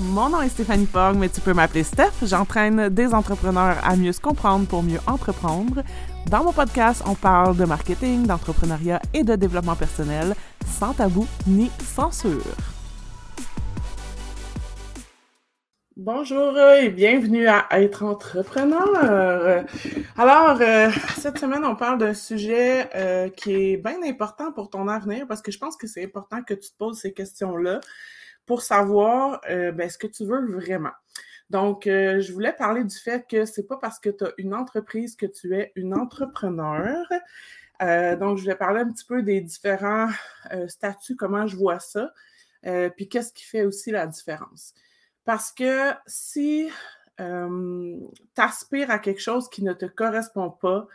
Mon nom est Stéphanie Fogg, mais tu peux m'appeler Steph. J'entraîne des entrepreneurs à mieux se comprendre pour mieux entreprendre. Dans mon podcast, on parle de marketing, d'entrepreneuriat et de développement personnel, sans tabou ni censure. Bonjour et bienvenue à Être entrepreneur. Alors, euh, cette semaine, on parle d'un sujet euh, qui est bien important pour ton avenir parce que je pense que c'est important que tu te poses ces questions-là pour savoir euh, ben, ce que tu veux vraiment. Donc, je voulais parler du fait que c'est pas parce que tu as une entreprise que tu es une entrepreneur. donc, je voulais parler un petit peu des différents statuts, comment je vois ça, puis qu'est-ce qui fait aussi la différence. Parce que si tu aspires à quelque chose qui ne te correspond pas,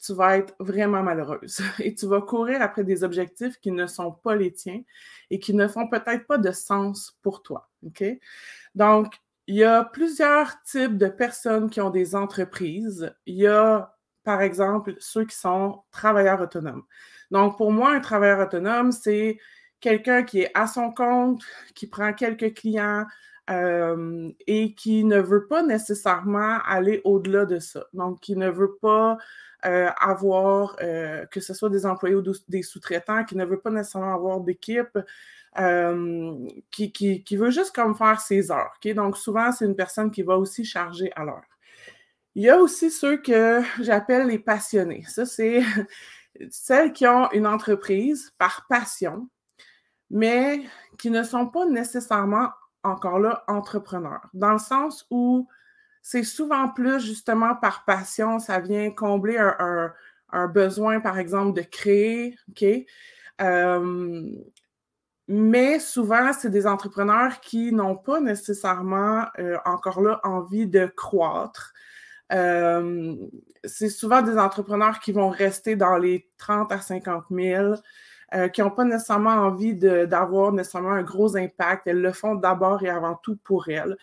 tu vas être vraiment malheureuse et tu vas courir après des objectifs qui ne sont pas les tiens et qui ne font peut-être pas de sens pour toi. Donc, il y a plusieurs types de personnes qui ont des entreprises. Il y a, par exemple, ceux qui sont travailleurs autonomes. Donc, pour moi, un travailleur autonome, c'est quelqu'un qui est à son compte, qui prend quelques clients, euh, et qui ne veut pas nécessairement aller au-delà de ça. Donc, qui ne veut pas euh, avoir, euh, que ce soit des employés ou des sous-traitants, qui ne veut pas nécessairement avoir d'équipe, qui, qui, veut juste comme faire ses heures. Donc, souvent, c'est une personne qui va aussi charger à l'heure. Il y a aussi ceux que j'appelle les passionnés. Ça, c'est celles qui ont une entreprise par passion, mais qui ne sont pas nécessairement encore là, entrepreneur, dans le sens où c'est souvent plus justement par passion, ça vient combler un, besoin, par exemple, de créer, OK? mais souvent, c'est des entrepreneurs qui n'ont pas nécessairement euh, encore là envie de croître. c'est souvent des entrepreneurs qui vont rester dans les 30 à 50 000, euh, qui n'ont pas nécessairement envie d'avoir nécessairement un gros impact. Elles le font d'abord et avant tout pour elles.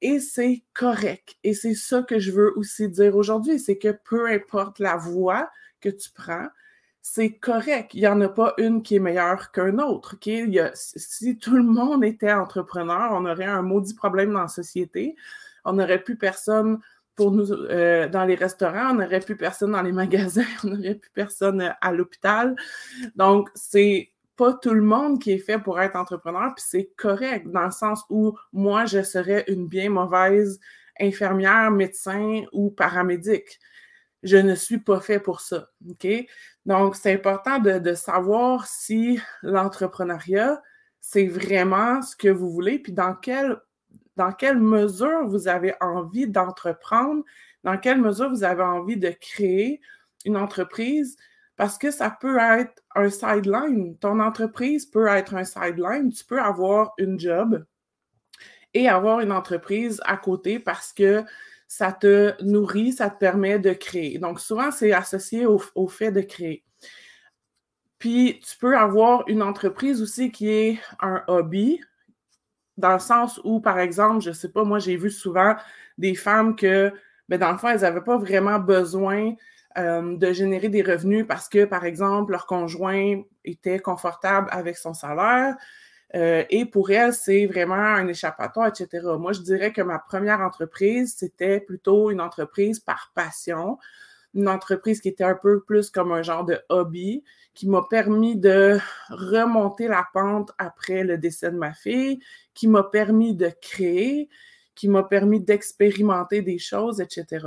Et c'est correct. Et c'est ça que je veux aussi dire aujourd'hui, c'est que peu importe la voie que tu prends, c'est correct. Il n'y en a pas une qui est meilleure qu'un autre. si tout le monde était entrepreneur, on aurait un maudit problème dans la société. On n'aurait plus personne pour nous euh, dans les restaurants, on n'aurait plus personne dans les magasins, on n'aurait plus personne euh, à l'hôpital. Donc, c'est pas tout le monde qui est fait pour être entrepreneur, puis c'est correct dans le sens où moi, je serais une bien mauvaise infirmière, médecin ou paramédic. Je ne suis pas fait pour ça. OK? Donc, c'est important de, de savoir si l'entrepreneuriat, c'est vraiment ce que vous voulez, puis dans quel dans quelle mesure vous avez envie d'entreprendre, dans quelle mesure vous avez envie de créer une entreprise, parce que ça peut être un sideline. Ton entreprise peut être un sideline. Tu peux avoir une job et avoir une entreprise à côté parce que ça te nourrit, ça te permet de créer. Donc, souvent, c'est associé au, au, fait de créer. Puis, tu peux avoir une entreprise aussi qui est un hobby, dans le sens où, par exemple, je ne sais pas, moi, j'ai vu souvent des femmes que, ben, dans le fond, elles n'avaient pas vraiment besoin euh, de générer des revenus parce que, par exemple, leur conjoint était confortable avec son salaire. Euh, et pour elles, c'est vraiment un échappatoire, etc. Moi, je dirais que ma première entreprise, c'était plutôt une entreprise par passion, une entreprise qui était un peu plus comme un genre de hobby, qui m'a permis de remonter la pente après le décès de ma fille, qui m'a permis de créer, qui m'a permis d'expérimenter des choses, etc.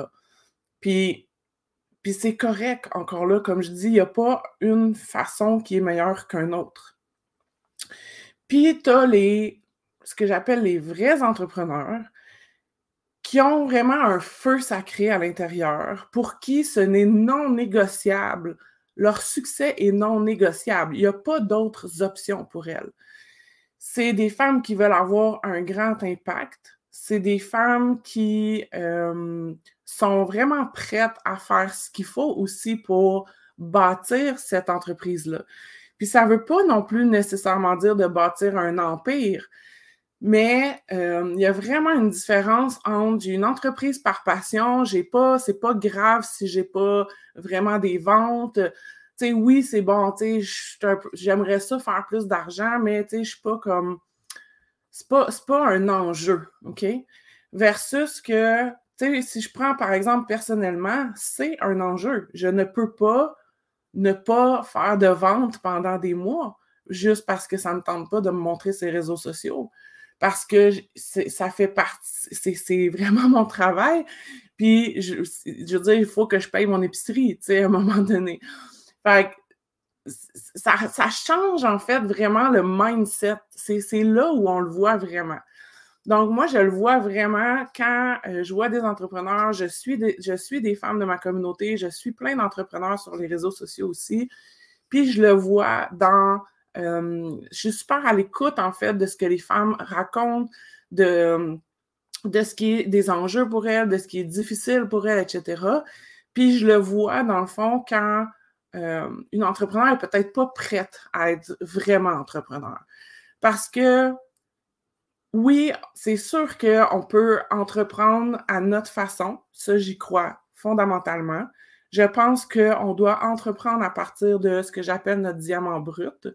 Puis, c'est correct, encore là, comme je dis, il n'y a pas une façon qui est meilleure qu'un autre. Puis, tu as les, ce que j'appelle les vrais entrepreneurs qui ont vraiment un feu sacré à l'intérieur, pour qui ce n'est non négociable leur succès est non négociable. Il n'y a pas d'autres options pour elles. C'est des femmes qui veulent avoir un grand impact. C'est des femmes qui euh, sont vraiment prêtes à faire ce qu'il faut aussi pour bâtir cette entreprise-là. Puis ça ne veut pas non plus nécessairement dire de bâtir un empire, mais euh, il y a vraiment une différence entre une entreprise par passion, j'ai pas, c'est pas grave si j'ai pas vraiment des ventes. Oui, c'est bon, j'aimerais ça faire plus d'argent, mais je suis pas comme c'est pas, pas un enjeu, OK? Versus que, si je prends par exemple personnellement, c'est un enjeu. Je ne peux pas ne pas faire de vente pendant des mois juste parce que ça ne tente pas de me montrer ces réseaux sociaux. Parce que ça fait partie, c'est vraiment mon travail. Puis, je, je veux dire, il faut que je paye mon épicerie, tu sais, à un moment donné. Fait que ça, change en fait vraiment le mindset. C'est là où on le voit vraiment. Donc, moi, je le vois vraiment quand euh, je vois des entrepreneurs, je suis je suis des femmes de ma communauté, je suis plein d'entrepreneurs sur les réseaux sociaux aussi. Puis, je le vois dans. Euh, je suis super à l'écoute, en fait, de ce que les femmes racontent, de, de ce qui est des enjeux pour elles, de ce qui est difficile pour elles, etc. Puis, je le vois, dans le fond, quand euh, une entrepreneur n'est peut-être pas prête à être vraiment entrepreneur. Parce que oui, c'est sûr qu'on peut entreprendre à notre façon. Ça, j'y crois fondamentalement. Je pense qu'on doit entreprendre à partir de ce que j'appelle notre diamant brut.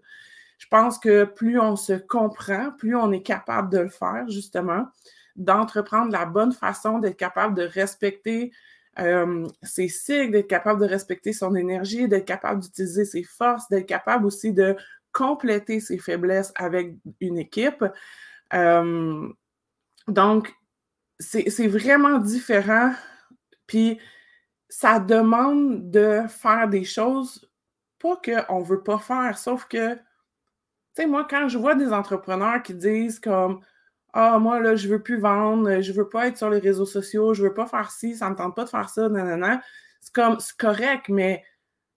Je pense que plus on se comprend, plus on est capable de le faire, justement, d'entreprendre la bonne façon, d'être capable de respecter euh, ses cycles, d'être capable de respecter son énergie, d'être capable d'utiliser ses forces, d'être capable aussi de compléter ses faiblesses avec une équipe. Euh, donc, c'est vraiment différent. Puis, ça demande de faire des choses, pas qu'on ne veut pas faire, sauf que, tu sais, moi, quand je vois des entrepreneurs qui disent comme Ah, moi, là, je veux plus vendre, je veux pas être sur les réseaux sociaux, je veux pas faire ci, ça me tente pas de faire ça, nanana. C'est comme, c'est correct, mais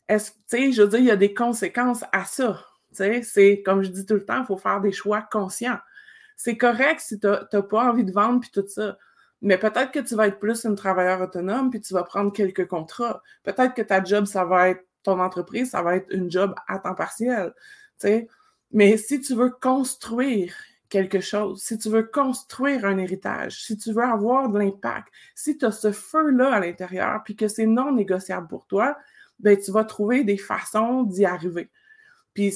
est-ce, tu sais, je veux dire, il y a des conséquences à ça. Tu sais, c'est comme je dis tout le temps, il faut faire des choix conscients. C'est correct si tu n'as pas envie de vendre puis tout ça. Mais peut-être que tu vas être plus une travailleur autonome puis tu vas prendre quelques contrats. Peut-être que ta job, ça va être ton entreprise, ça va être une job à temps partiel. Mais si tu veux construire quelque chose, si tu veux construire un héritage, si tu veux avoir de l'impact, si tu as ce feu-là à l'intérieur puis que c'est non négociable pour toi, ben, tu vas trouver des façons d'y arriver. Puis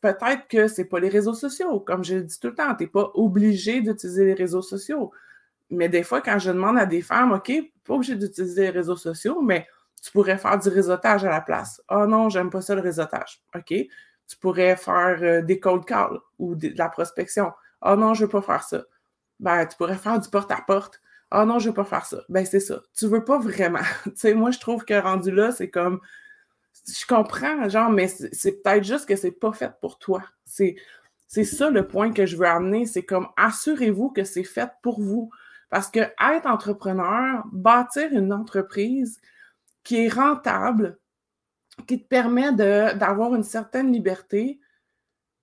peut-être que c'est pas les réseaux sociaux. Comme je le dis tout le temps, tu n'es pas obligé d'utiliser les réseaux sociaux. Mais des fois, quand je demande à des femmes, OK, pas obligé d'utiliser les réseaux sociaux, mais tu pourrais faire du réseautage à la place. oh non, j'aime pas ça le réseautage. OK? Tu pourrais faire euh, des cold calls ou de, la prospection. oh non, je veux pas faire ça. Ben, tu pourrais faire du porte-à-porte. oh non, je veux pas faire ça. Ben, c'est ça. Tu veux pas vraiment. tu sais, moi, je trouve que rendu là, c'est comme je comprends, genre, mais c'est peut-être juste que c'est pas fait pour toi. C'est ça le point que je veux amener. C'est comme assurez-vous que c'est fait pour vous. Parce que être entrepreneur, bâtir une entreprise qui est rentable, qui te permet d'avoir une certaine liberté,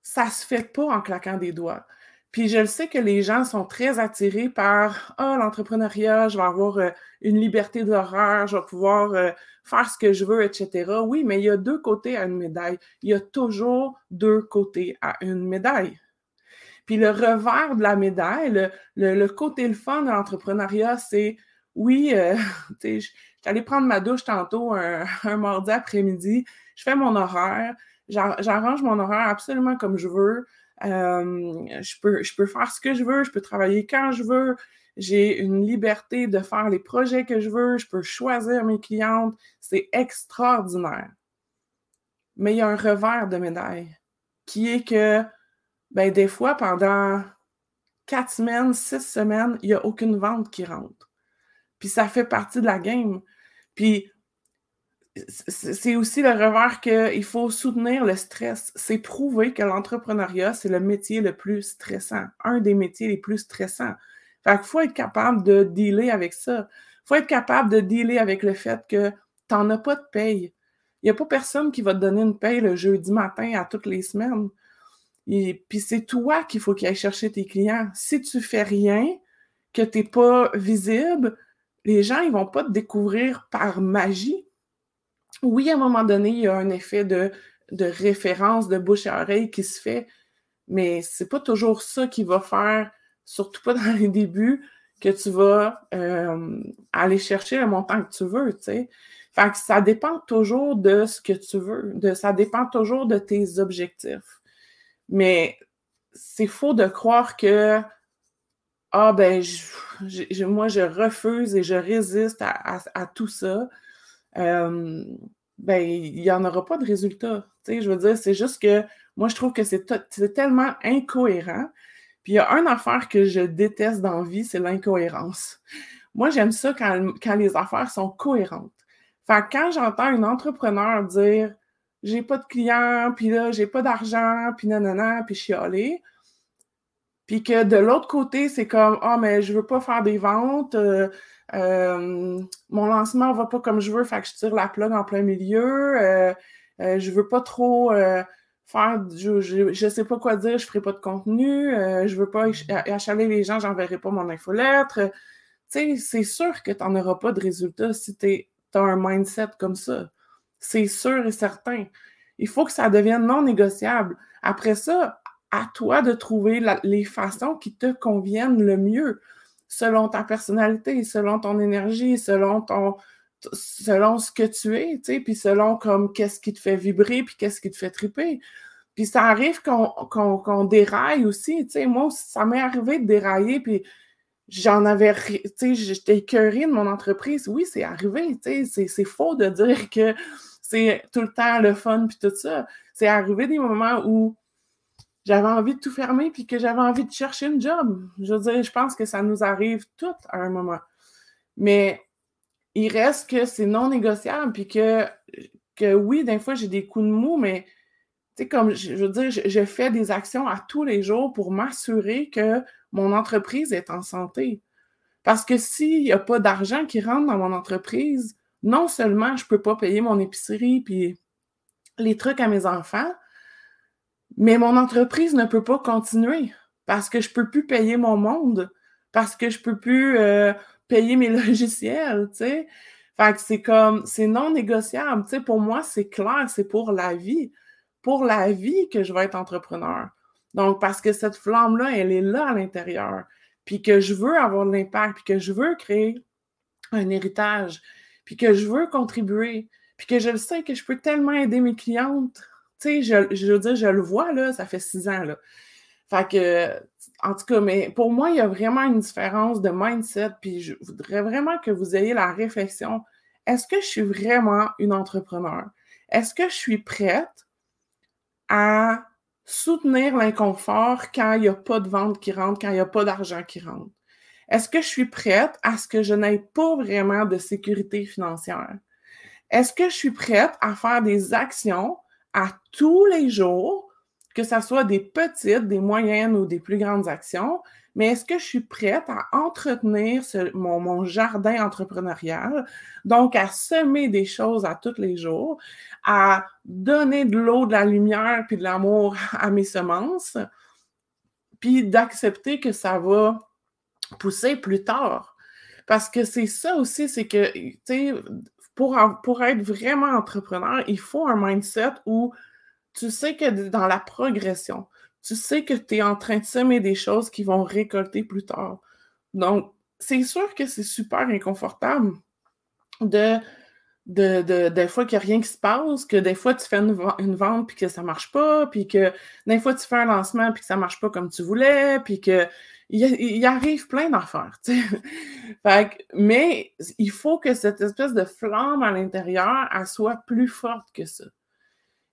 ça se fait pas en claquant des doigts. Puis je le sais que les gens sont très attirés par Ah, l'entrepreneuriat, je vais avoir euh, une liberté d'horreur, je vais pouvoir euh, faire ce que je veux, etc. Oui, mais il y a deux côtés à une médaille. Il y a toujours deux côtés à une médaille. Puis le revers de la médaille, le, côté le fun de l'entrepreneuriat, c'est oui, euh, je suis allée prendre ma douche tantôt un, mardi après-midi, je fais mon horaire, j'arrange mon horaire absolument comme je veux. Euh, je, peux, je peux faire ce que je veux, je peux travailler quand je veux, j'ai une liberté de faire les projets que je veux, je peux choisir mes clientes. C'est extraordinaire. Mais il y a un revers de médaille qui est que, ben, des fois, pendant quatre semaines, six semaines, il n'y a aucune vente qui rentre. Puis ça fait partie de la game. Puis c'est aussi le revers qu'il faut soutenir le stress. C'est prouvé que l'entrepreneuriat, c'est le métier le plus stressant, un des métiers les plus stressants. Fait qu'il faut être capable de dealer avec ça. Il faut être capable de dealer avec le fait que tu n'en as pas de paye. Il n'y a pas personne qui va te donner une paye le jeudi matin à toutes les semaines. Et puis c'est toi qu'il faut qu'il aille chercher tes clients. Si tu fais rien, que tu n'es pas visible, les gens ne vont pas te découvrir par magie oui, à un moment donné, il y a un effet de, référence, de bouche à oreille qui se fait, mais c'est pas toujours ça qui va faire, surtout pas dans les débuts, que tu vas euh, aller chercher le montant que tu veux, tu sais. Fait que ça dépend toujours de ce que tu veux, de, ça dépend toujours de tes objectifs. Mais c'est faux de croire que ah ben moi je refuse et je résiste à, tout ça. Euh, ben il n'y en aura pas de résultat. je veux dire, c'est juste que moi je trouve que c'est tellement incohérent. Puis il y a une affaire que je déteste dans la vie, c'est l'incohérence. Moi, j'aime ça quand, les affaires sont cohérentes. Fait quand j'entends un entrepreneur dire j'ai pas de clients, puis là, j'ai pas d'argent, puis nanana, puis chialer. Puis que de l'autre côté, c'est comme Ah, mais je veux pas faire des ventes, euh, euh, mon lancement va pas comme je veux, fait que je tire la plug en plein milieu, euh, je veux pas trop faire, je, je, sais pas quoi dire, je ferai pas de contenu, je veux pas achaler les gens, j'enverrai pas mon infolettre. Tu sais, c'est sûr que tu auras pas de résultat si tu as un mindset comme ça. C'est sûr et certain. Il faut que ça devienne non négociable. Après ça, à toi de trouver les façons qui te conviennent le mieux, selon ta personnalité, selon ton énergie, selon ton selon ce que tu es, tu sais, puis selon comme qu'est-ce qui te fait vibrer, puis qu'est-ce qui te fait triper. Puis ça arrive qu'on déraille aussi, tu sais, moi, ça m'est arrivé de dérailler, puis j'en avais, tu sais, j'étais écœurée de mon entreprise. Oui, c'est arrivé, tu sais, c'est faux de dire que c'est tout le temps le fun puis tout ça. C'est arrivé des moments où j'avais envie de tout fermer puis que j'avais envie de chercher une job. Je veux dire, je pense que ça nous arrive tout à un moment. Mais il reste que c'est non négociable puis que, que oui, des fois, j'ai des coups de mou, mais tu sais, comme je veux dire, je, fais des actions à tous les jours pour m'assurer que mon entreprise est en santé. Parce que s'il n'y a pas d'argent qui rentre dans mon entreprise, non seulement je ne peux pas payer mon épicerie puis les trucs à mes enfants, mais mon entreprise ne peut pas continuer parce que je ne peux plus payer mon monde, parce que je ne peux plus euh, payer mes logiciels, tu sais. C'est comme, c'est non négociable, tu sais. Pour moi, c'est clair, c'est pour la vie. Pour la vie que je vais être entrepreneur. Donc, parce que cette flamme-là, elle est là à l'intérieur. Puis que je veux avoir de l'impact, puis que je veux créer un héritage, puis que je veux contribuer, puis que je le sais que je peux tellement aider mes clientes. Tu sais, je, je veux dire, je le vois, là, ça fait six ans, là. Fait que, en tout cas, mais pour moi, il y a vraiment une différence de mindset, puis je voudrais vraiment que vous ayez la réflexion. Est-ce que je suis vraiment une entrepreneur? Est-ce que je suis prête à soutenir l'inconfort quand il n'y a pas de vente qui rentre, quand il n'y a pas d'argent qui rentre? Est-ce que je suis prête à ce que je n'aie pas vraiment de sécurité financière? Est-ce que je suis prête à faire des actions à tous les jours, que ce soit des petites, des moyennes ou des plus grandes actions, mais est-ce que je suis prête à entretenir mon, mon, jardin entrepreneurial, donc à semer des choses à tous les jours, à donner de l'eau, de la lumière puis de l'amour à mes semences, puis d'accepter que ça va pousser plus tard. Parce que c'est ça aussi, c'est que, tu sais, pour, être vraiment entrepreneur, il faut un mindset où tu sais que dans la progression, tu sais que tu es en train de semer des choses qui vont récolter plus tard. Donc, c'est sûr que c'est super inconfortable de, de, des fois qu'il n'y a rien qui se passe, que des fois tu fais une, une vente puis que ça ne marche pas, puis que des fois tu fais un lancement puis que ça ne marche pas comme tu voulais, puis que il, arrive plein d'affaires. mais il faut que cette espèce de flamme à l'intérieur, soit plus forte que ça.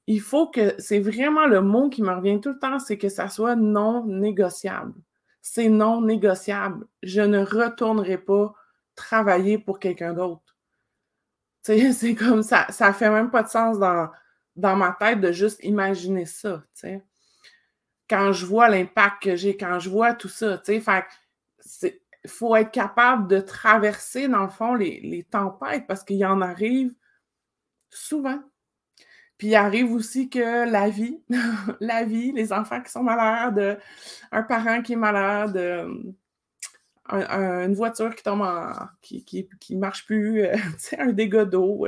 Il faut que, c'est vraiment le mot qui me revient tout le temps, c'est que ça soit non négociable. C'est non négociable. Je ne retournerai pas travailler pour quelqu'un d'autre. C'est comme ça, ça fait même pas de sens dans, dans ma tête de juste imaginer ça. Quand je vois l'impact que j'ai, quand je vois tout ça, tu sais, il faut être capable de traverser, dans le fond, les, tempêtes parce qu'il y en arrive souvent. Puis il arrive aussi que la vie, la vie, les enfants qui sont malades, un parent qui est malade, une voiture qui tombe en. qui, qui, marche plus, euh, un dégât d'eau,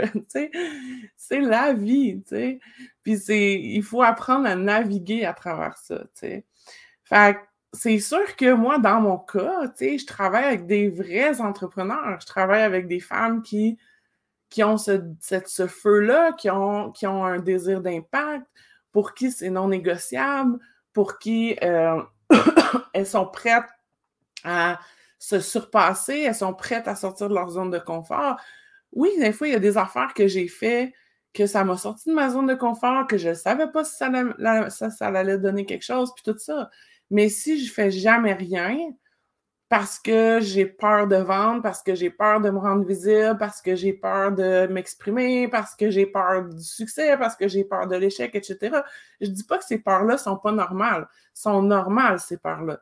c'est la vie, tu Puis il faut apprendre à naviguer à travers ça, tu Fait c'est sûr que moi, dans mon cas, je travaille avec des vrais entrepreneurs. Je travaille avec des femmes qui, qui ont ce, ce feu-là, qui ont, qui ont un désir d'impact, pour qui c'est non négociable, pour qui euh, elles sont prêtes à se surpasser, elles sont prêtes à sortir de leur zone de confort. Oui, des fois, il y a des affaires que j'ai fait que ça m'a sorti de ma zone de confort, que je ne savais pas si ça, ça, allait donner quelque chose, puis tout ça. Mais si je fais jamais rien, parce que j'ai peur de vendre, parce que j'ai peur de me rendre visible, parce que j'ai peur de m'exprimer, parce que j'ai peur du succès, parce que j'ai peur de l'échec, etc. Je ne dis pas que ces peurs-là sont pas normales. sont normales, ces peurs-là.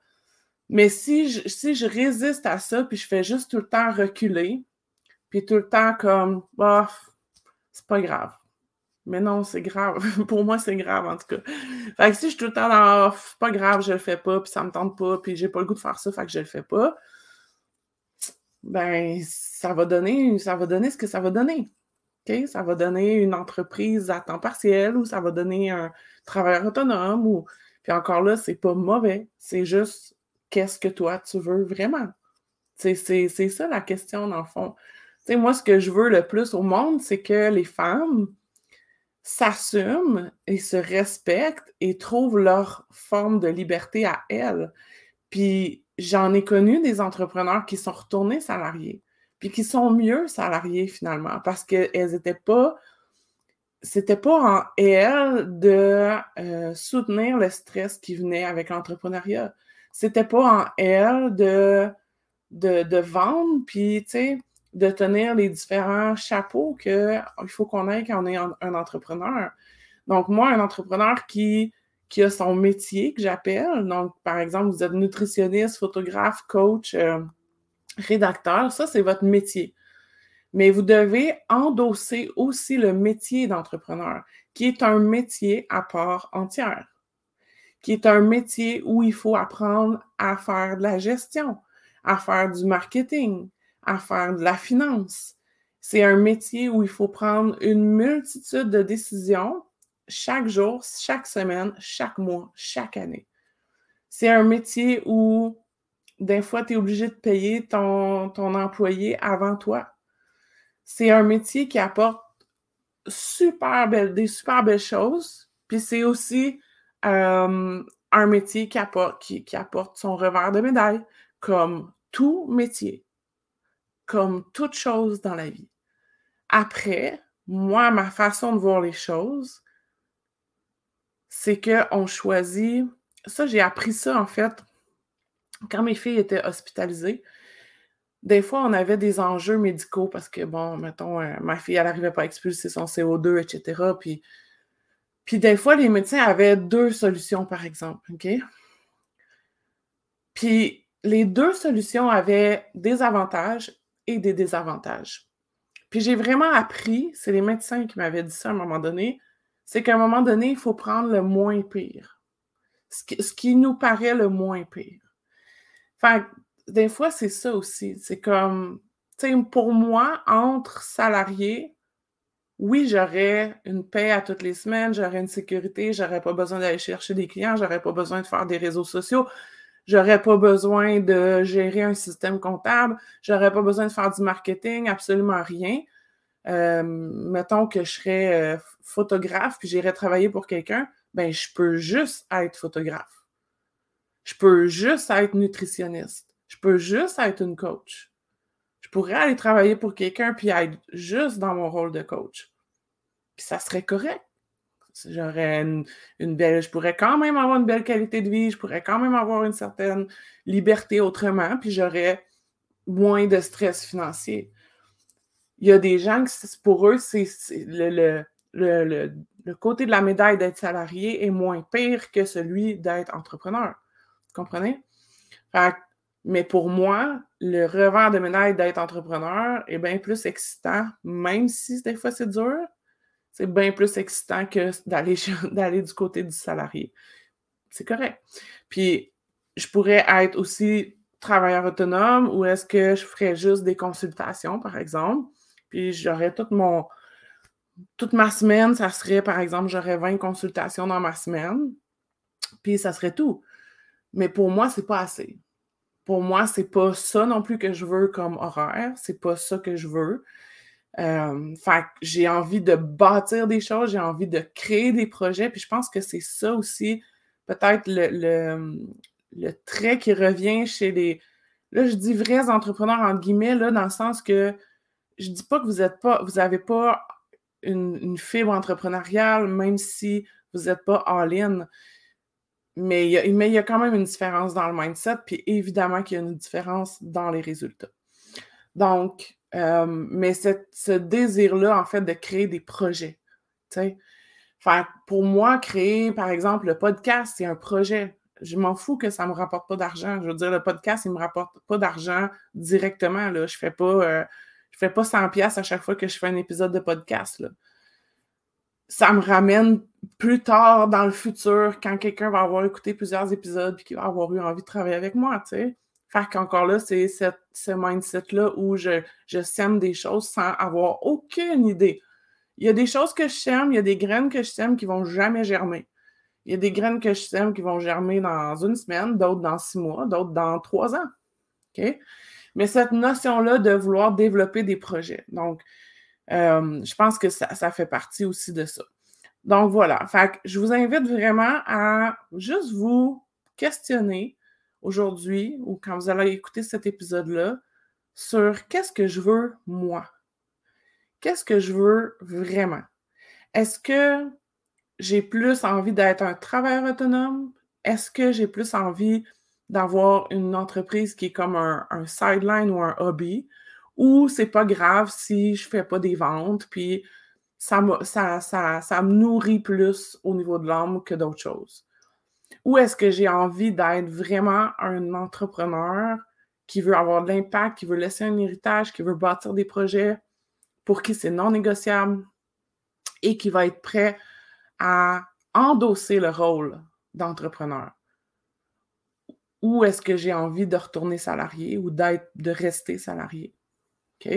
Mais si je, si je résiste à ça, puis je fais juste tout le temps reculer, puis tout le temps comme, c'est pas grave. Mais non, c'est grave. Pour moi, c'est grave, en tout cas. Fait que si je suis tout le temps dans oh, pas grave, je le fais pas, puis ça me tente pas, puis j'ai pas le goût de faire ça, fait que je le fais pas, ben, ça va donner, ça va donner ce que ça va donner. Ça va donner une entreprise à temps partiel ou ça va donner un travailleur autonome ou. Puis encore là, c'est pas mauvais. C'est juste qu'est-ce que toi tu veux vraiment? C'est ça la question, dans le fond. moi, ce que je veux le plus au monde, c'est que les femmes s'assument et se respectent et trouvent leur forme de liberté à elles. Puis j'en ai connu des entrepreneurs qui sont retournés salariés, puis qui sont mieux salariés finalement, parce qu'elles n'étaient pas, c'était pas en elles de euh, soutenir le stress qui venait avec l'entrepreneuriat. C'était pas en elles de, de, vendre, puis de tenir les différents chapeaux qu'il faut qu'on ait quand on est un, entrepreneur. Donc, moi, un entrepreneur qui, qui a son métier que j'appelle, donc, par exemple, vous êtes nutritionniste, photographe, coach, euh, rédacteur, ça, c'est votre métier. Mais vous devez endosser aussi le métier d'entrepreneur, qui est un métier à part entière, qui est un métier où il faut apprendre à faire de la gestion, à faire du marketing, à faire de la finance. C'est un métier où il faut prendre une multitude de décisions chaque jour, chaque semaine, chaque mois, chaque année. C'est un métier où des fois, tu es obligé de payer ton, ton employé avant toi. C'est un métier qui apporte super des super belles choses. Puis c'est aussi euh, un métier qui apporte, son revers de médaille, comme tout métier comme toute chose dans la vie. Après, moi, ma façon de voir les choses, c'est qu'on choisit. Ça, j'ai appris ça en fait quand mes filles étaient hospitalisées. Des fois, on avait des enjeux médicaux parce que, bon, mettons, euh, ma fille, elle n'arrivait pas à expulser son CO2, etc. Puis, puis des fois, les médecins avaient deux solutions, par exemple, OK? Puis les deux solutions avaient des avantages et des désavantages. Puis j'ai vraiment appris, c'est les médecins qui m'avaient dit ça à un moment donné, c'est qu'à un moment donné, il faut prendre le moins pire. Ce qui, nous paraît le moins pire. Enfin, des fois, c'est ça aussi. C'est comme, tu sais, pour moi, entre salariés, oui, j'aurais une paix à toutes les semaines, j'aurais une sécurité, j'aurais pas besoin d'aller chercher des clients, j'aurais pas besoin de faire des réseaux sociaux, J'aurais pas besoin de gérer un système comptable. J'aurais pas besoin de faire du marketing, absolument rien. Euh, mettons que je serais euh, photographe puis j'irais travailler pour quelqu'un, ben je peux juste être photographe. Je peux juste être nutritionniste. Je peux juste être une coach. Je pourrais aller travailler pour quelqu'un puis être juste dans mon rôle de coach. Puis ça serait correct. J'aurais une, belle, je pourrais quand même avoir une belle qualité de vie, je pourrais quand même avoir une certaine liberté autrement, puis j'aurais moins de stress financier. Il y a des gens qui, pour eux, c'est le, le, côté de la médaille d'être salarié est moins pire que celui d'être entrepreneur. Vous comprenez? Mais pour moi, le revers de médaille d'être entrepreneur est bien plus excitant, même si des fois c'est dur, c'est bien plus excitant que d'aller, du côté du salarié. C'est correct. Puis, je pourrais être aussi travailleur autonome ou est-ce que je ferais juste des consultations, par exemple, puis j'aurais toute mon toute ma semaine, ça serait, par exemple, j'aurais 20 consultations dans ma semaine, puis ça serait tout. Mais pour moi, c'est pas assez. Pour moi, c'est pas ça non plus que je veux comme horaire, c'est pas ça que je veux. Euh, fait j'ai envie de bâtir des choses, j'ai envie de créer des projets, puis je pense que c'est ça aussi peut-être le, le, trait qui revient chez les. Là, je dis vrais entrepreneurs entre guillemets, là, dans le sens que je dis pas que vous êtes pas, vous n'avez pas une, fibre entrepreneuriale, même si vous n'êtes pas all-in. Mais il, y a, mais il y a quand même une différence dans le mindset, puis évidemment qu'il y a une différence dans les résultats. Donc, euh, mais ce désir-là, en fait, de créer des projets, tu sais, pour moi, créer, par exemple, le podcast, c'est un projet. Je m'en fous que ça ne me rapporte pas d'argent. Je veux dire, le podcast, il ne me rapporte pas d'argent directement. Là. Je ne fais, pas, euh, fais pas 100 pièces à chaque fois que je fais un épisode de podcast. Ça me ramène plus tard dans le futur, quand quelqu'un va avoir écouté plusieurs épisodes et qu'il va avoir eu envie de travailler avec moi, tu sais. Fait qu'encore là, c'est ce mindset-là où je, je sème des choses sans avoir aucune idée. Il y a des choses que je sème, il y a des graines que je sème qui vont jamais germer. Il y a des graines que je sème qui vont germer dans une semaine, d'autres dans six mois, d'autres dans trois ans. OK? Mais cette notion-là de vouloir développer des projets. Donc, euh, je pense que ça, fait partie aussi de ça. Donc voilà. Fait je vous invite vraiment à juste vous questionner aujourd'hui ou quand vous allez écouter cet épisode-là sur qu'est-ce que je veux moi? Qu'est-ce que je veux vraiment? Est-ce que j'ai plus envie d'être un travailleur autonome? Est-ce que j'ai plus envie d'avoir une entreprise qui est comme un, sideline ou un hobby? Ou c'est pas grave si je fais pas des ventes, puis ça me, ça, ça, me nourrit plus au niveau de l'âme que d'autres choses? Ou est-ce que j'ai envie d'être vraiment un entrepreneur qui veut avoir de l'impact, qui veut laisser un héritage, qui veut bâtir des projets, pour qui c'est non négociable et qui va être prêt à endosser le rôle d'entrepreneur? Ou est-ce que j'ai envie de retourner salarié ou d'être, de rester salarié? OK?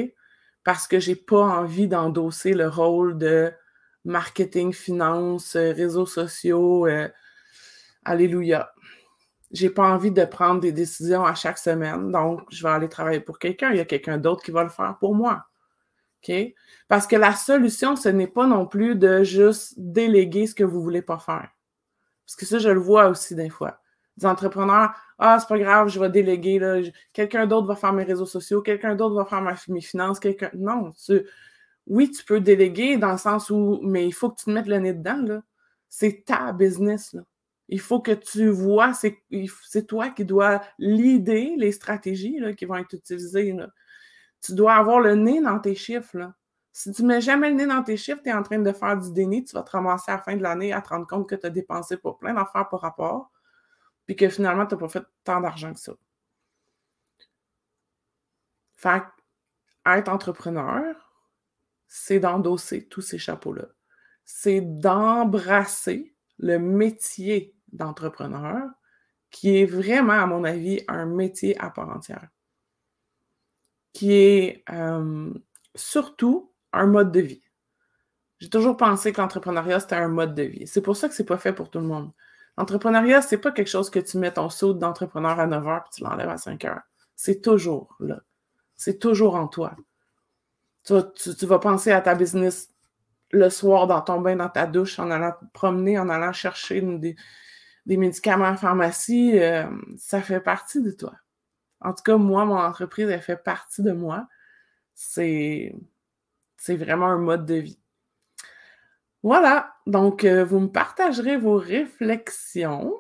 Parce que je n'ai pas envie d'endosser le rôle de marketing, finance, réseaux sociaux. Euh, alléluia. J'ai pas envie de prendre des décisions à chaque semaine, donc je vais aller travailler pour quelqu'un. Il y a quelqu'un d'autre qui va le faire pour moi. OK? Parce que la solution, ce n'est pas non plus de juste déléguer ce que vous voulez pas faire. Parce que ça, je le vois aussi des fois. Des entrepreneurs, ah, c'est pas grave, je vais déléguer, là. quelqu'un d'autre va faire mes réseaux sociaux, quelqu'un d'autre va faire mes finances, quelqu'un. Non, oui, tu peux déléguer dans le sens où, mais il faut que tu te mettes le nez dedans, là. C'est ta business, là. Il faut que tu vois, c'est toi qui dois l'idée, les stratégies là, qui vont être utilisées. Là tu dois avoir le nez dans tes chiffres. Là. Si tu ne mets jamais le nez dans tes chiffres, tu es en train de faire du déni, tu vas te ramasser à la fin de l'année à te rendre compte que tu as dépensé pour plein d'affaires par rapport, puis que finalement, tu n'as pas fait tant d'argent que ça. Fait être entrepreneur, c'est d'endosser tous ces chapeaux-là. C'est d'embrasser le métier d'entrepreneur, qui est vraiment, à mon avis, un métier à part entière qui est surtout un mode de vie. J'ai toujours pensé que l'entrepreneuriat, c'était un mode de vie. C'est pour ça que c'est pas fait pour tout le monde. L'entrepreneuriat, c'est pas quelque chose que tu mets ton saut d'entrepreneur à 9 heures puis tu l'enlèves à 5 heures. C'est toujours là. C'est toujours en toi. Tu vas, penser à ta business le soir dans ton bain, dans ta douche, en allant te promener, en allant chercher des, médicaments en pharmacie. ça fait partie de toi. En tout cas, moi, mon entreprise, elle fait partie de moi. C'est vraiment un mode de vie. Voilà, donc euh, vous me partagerez vos réflexions,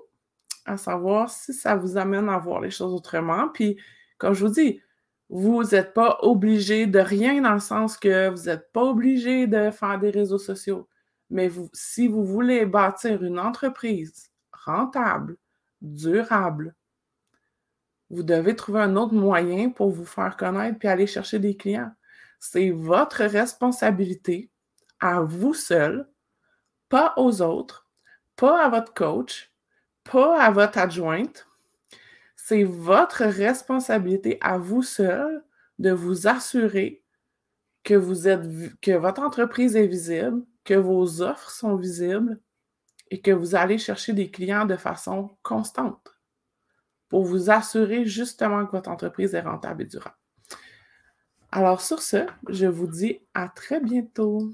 à savoir si ça vous amène à voir les choses autrement. Puis, comme je vous dis, vous n'êtes pas obligé de rien dans le sens que vous n'êtes pas obligé de faire des réseaux sociaux. Mais si vous voulez bâtir une entreprise rentable, durable, vous devez trouver un autre moyen pour vous faire connaître puis aller chercher des clients. C'est votre responsabilité à vous seul, pas aux autres, pas à votre coach, pas à votre adjointe. C'est votre responsabilité à vous seul de vous assurer que vous êtes que votre entreprise est visible, que vos offres sont visibles et que vous allez chercher des clients de façon constante pour vous assurer justement que votre entreprise est rentable et durable. Alors sur ce, je vous dis à très bientôt.